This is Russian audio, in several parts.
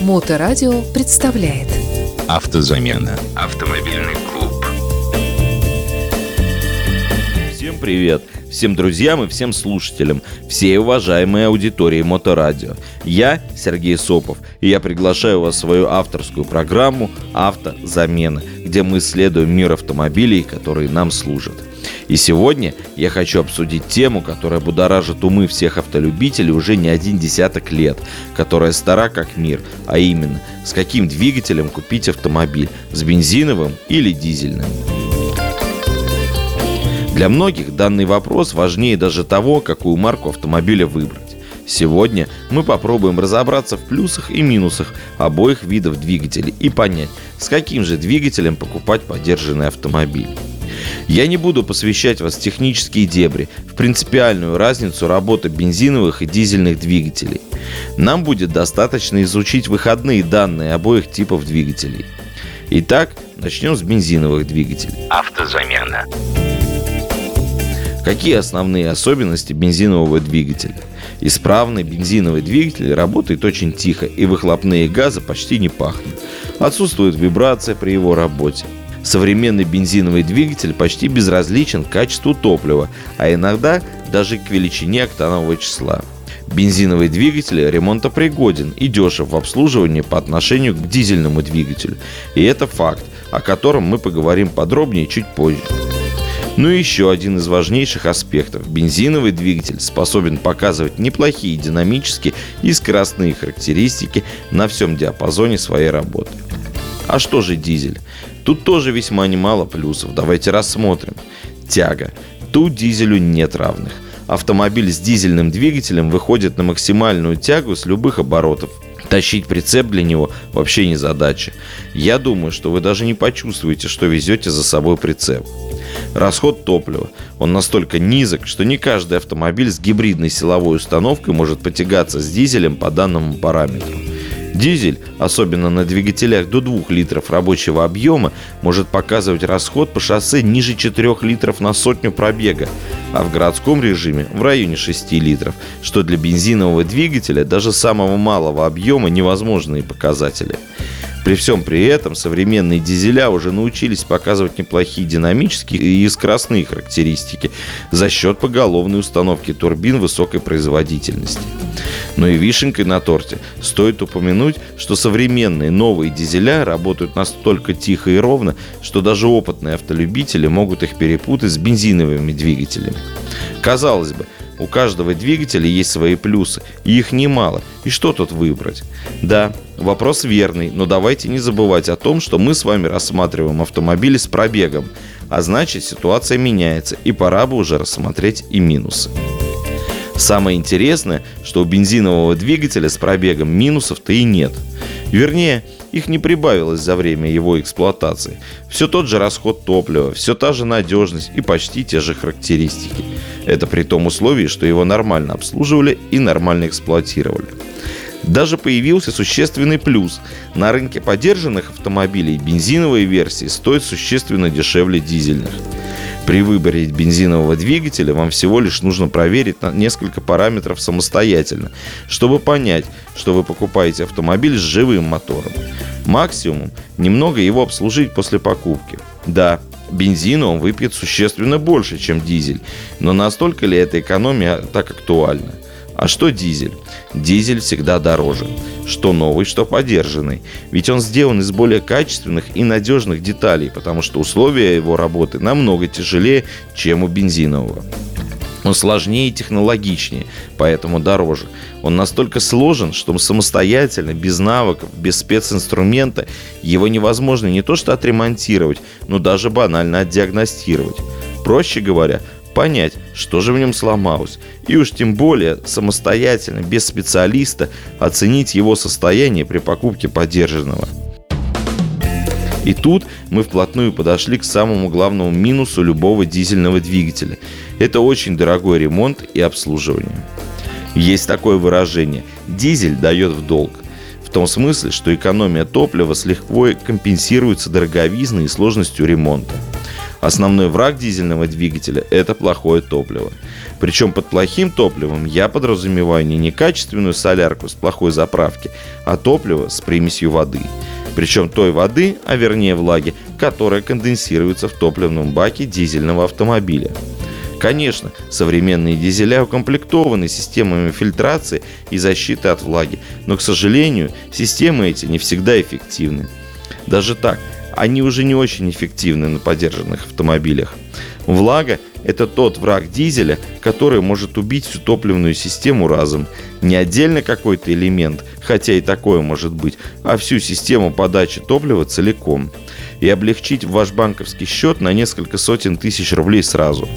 Моторадио представляет Автозамена. Автомобильный клуб. Всем привет! Всем друзьям и всем слушателям, всей уважаемой аудитории Моторадио. Я Сергей Сопов, и я приглашаю вас в свою авторскую программу «Автозамена», где мы исследуем мир автомобилей, которые нам служат. И сегодня я хочу обсудить тему, которая будоражит умы всех автолюбителей уже не один десяток лет, которая стара как мир, а именно, с каким двигателем купить автомобиль, с бензиновым или дизельным. Для многих данный вопрос важнее даже того, какую марку автомобиля выбрать. Сегодня мы попробуем разобраться в плюсах и минусах обоих видов двигателей и понять, с каким же двигателем покупать поддержанный автомобиль. Я не буду посвящать вас технические дебри, в принципиальную разницу работы бензиновых и дизельных двигателей. Нам будет достаточно изучить выходные данные обоих типов двигателей. Итак, начнем с бензиновых двигателей. Автозамена. Какие основные особенности бензинового двигателя? Исправный бензиновый двигатель работает очень тихо, и выхлопные газы почти не пахнут. Отсутствует вибрация при его работе. Современный бензиновый двигатель почти безразличен к качеству топлива, а иногда даже к величине октанового числа. Бензиновый двигатель ремонтопригоден и дешев в обслуживании по отношению к дизельному двигателю. И это факт, о котором мы поговорим подробнее чуть позже. Ну и еще один из важнейших аспектов. Бензиновый двигатель способен показывать неплохие динамические и скоростные характеристики на всем диапазоне своей работы. А что же дизель? Тут тоже весьма немало плюсов. Давайте рассмотрим. Тяга. Тут дизелю нет равных. Автомобиль с дизельным двигателем выходит на максимальную тягу с любых оборотов – Тащить прицеп для него вообще не задача. Я думаю, что вы даже не почувствуете, что везете за собой прицеп. Расход топлива. Он настолько низок, что не каждый автомобиль с гибридной силовой установкой может потягаться с дизелем по данному параметру. Дизель, особенно на двигателях до 2 литров рабочего объема, может показывать расход по шоссе ниже 4 литров на сотню пробега, а в городском режиме в районе 6 литров, что для бензинового двигателя даже самого малого объема невозможные показатели. При всем при этом современные дизеля уже научились показывать неплохие динамические и скоростные характеристики за счет поголовной установки турбин высокой производительности. Но и вишенкой на торте стоит упомянуть, что современные новые дизеля работают настолько тихо и ровно, что даже опытные автолюбители могут их перепутать с бензиновыми двигателями. Казалось бы, у каждого двигателя есть свои плюсы, и их немало. И что тут выбрать? Да, вопрос верный, но давайте не забывать о том, что мы с вами рассматриваем автомобили с пробегом, а значит ситуация меняется, и пора бы уже рассмотреть и минусы. Самое интересное, что у бензинового двигателя с пробегом минусов-то и нет. Вернее, их не прибавилось за время его эксплуатации. Все тот же расход топлива, все та же надежность и почти те же характеристики. Это при том условии, что его нормально обслуживали и нормально эксплуатировали. Даже появился существенный плюс. На рынке поддержанных автомобилей бензиновые версии стоят существенно дешевле дизельных. При выборе бензинового двигателя вам всего лишь нужно проверить несколько параметров самостоятельно, чтобы понять, что вы покупаете автомобиль с живым мотором. Максимум – немного его обслужить после покупки. Да, бензина он выпьет существенно больше, чем дизель, но настолько ли эта экономия так актуальна? А что дизель? Дизель всегда дороже. Что новый, что подержанный. Ведь он сделан из более качественных и надежных деталей, потому что условия его работы намного тяжелее, чем у бензинового. Он сложнее и технологичнее, поэтому дороже. Он настолько сложен, что самостоятельно, без навыков, без специнструмента, его невозможно не то что отремонтировать, но даже банально отдиагностировать. Проще говоря, понять, что же в нем сломалось, и уж тем более самостоятельно, без специалиста, оценить его состояние при покупке поддержанного. И тут мы вплотную подошли к самому главному минусу любого дизельного двигателя. Это очень дорогой ремонт и обслуживание. Есть такое выражение «дизель дает в долг». В том смысле, что экономия топлива с лихвой компенсируется дороговизной и сложностью ремонта. Основной враг дизельного двигателя – это плохое топливо. Причем под плохим топливом я подразумеваю не некачественную солярку с плохой заправки, а топливо с примесью воды. Причем той воды, а вернее влаги, которая конденсируется в топливном баке дизельного автомобиля. Конечно, современные дизеля укомплектованы системами фильтрации и защиты от влаги, но, к сожалению, системы эти не всегда эффективны. Даже так, они уже не очень эффективны на подержанных автомобилях. Влага – это тот враг дизеля, который может убить всю топливную систему разом. Не отдельно какой-то элемент, хотя и такое может быть, а всю систему подачи топлива целиком. И облегчить ваш банковский счет на несколько сотен тысяч рублей сразу.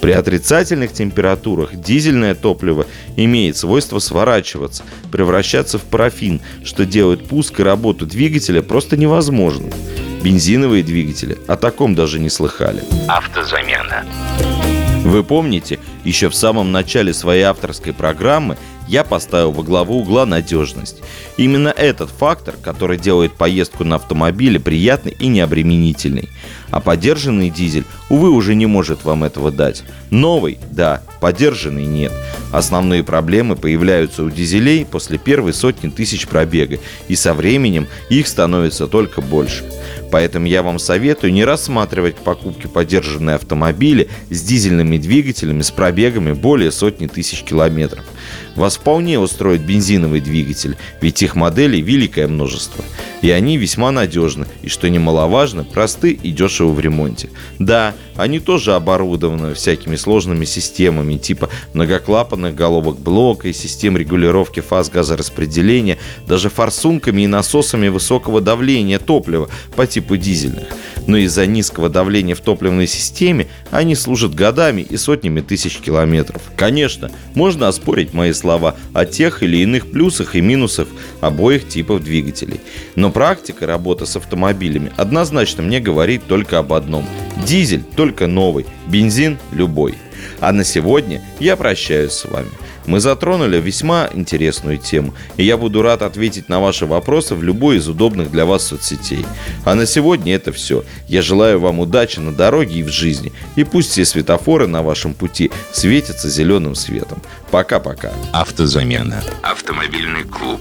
При отрицательных температурах дизельное топливо имеет свойство сворачиваться, превращаться в парафин, что делает пуск и работу двигателя просто невозможным. Бензиновые двигатели о таком даже не слыхали. Автозамена. Вы помните, еще в самом начале своей авторской программы я поставил во главу угла надежность. Именно этот фактор, который делает поездку на автомобиле приятной и необременительной. А подержанный дизель, увы, уже не может вам этого дать. Новый, да, подержанный нет. Основные проблемы появляются у дизелей после первой сотни тысяч пробега, и со временем их становится только больше. Поэтому я вам советую не рассматривать к покупке подержанные автомобили с дизельными двигателями с пробегами более сотни тысяч километров. Вас вполне устроит бензиновый двигатель, ведь их моделей великое множество. И они весьма надежны, и что немаловажно, просты и дешевы в ремонте. Да, они тоже оборудованы всякими сложными системами, типа многоклапанных головок блока и систем регулировки фаз газораспределения, даже форсунками и насосами высокого давления топлива по типу дизельных. Но из-за низкого давления в топливной системе они служат годами и сотнями тысяч километров. Конечно, можно оспорить мои слова о тех или иных плюсах и минусах обоих типов двигателей. Но практика работы с автомобилями однозначно мне говорит только об одном. Дизель только новый, бензин любой. А на сегодня я прощаюсь с вами. Мы затронули весьма интересную тему, и я буду рад ответить на ваши вопросы в любой из удобных для вас соцсетей. А на сегодня это все. Я желаю вам удачи на дороге и в жизни, и пусть все светофоры на вашем пути светятся зеленым светом. Пока-пока. Автозамена. Автомобильный клуб.